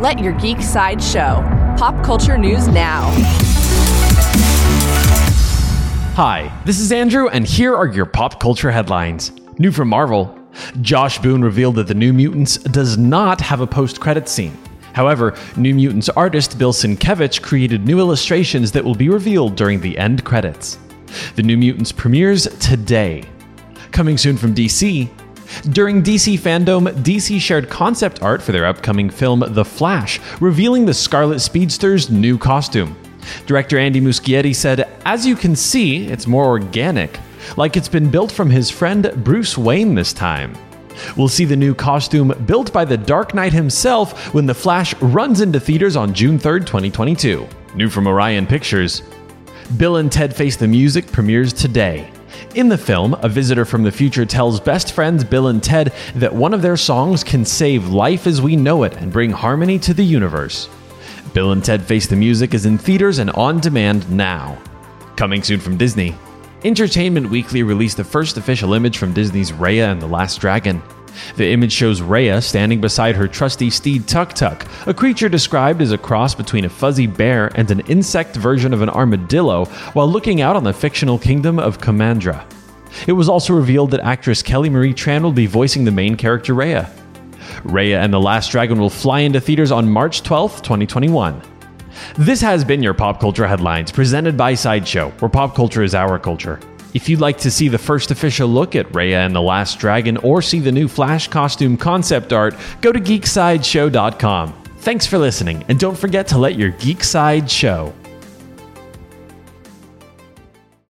Let your geek side show. Pop culture news now. Hi, this is Andrew, and here are your pop culture headlines. New from Marvel Josh Boone revealed that The New Mutants does not have a post credit scene. However, New Mutants artist Bill Sienkiewicz created new illustrations that will be revealed during the end credits. The New Mutants premieres today. Coming soon from DC, during DC Fandom, DC shared concept art for their upcoming film The Flash, revealing the Scarlet Speedster's new costume. Director Andy Muschietti said, As you can see, it's more organic, like it's been built from his friend Bruce Wayne this time. We'll see the new costume built by the Dark Knight himself when The Flash runs into theaters on June 3rd, 2022. New from Orion Pictures. Bill and Ted Face the Music premieres today. In the film, a visitor from the future tells best friends Bill and Ted that one of their songs can save life as we know it and bring harmony to the universe. Bill and Ted Face the Music is in theaters and on demand now. Coming soon from Disney. Entertainment Weekly released the first official image from Disney's Raya and the Last Dragon. The image shows Raya standing beside her trusty steed Tuk Tuk, a creature described as a cross between a fuzzy bear and an insect version of an armadillo, while looking out on the fictional kingdom of Kumandra. It was also revealed that actress Kelly Marie Tran will be voicing the main character Raya. Raya and the Last Dragon will fly into theaters on March 12th, 2021. This has been your Pop Culture Headlines, presented by Sideshow, where pop culture is our culture. If you'd like to see the first official look at Raya and the Last Dragon or see the new Flash costume concept art, go to geeksideshow.com. Thanks for listening, and don't forget to let your geek side show.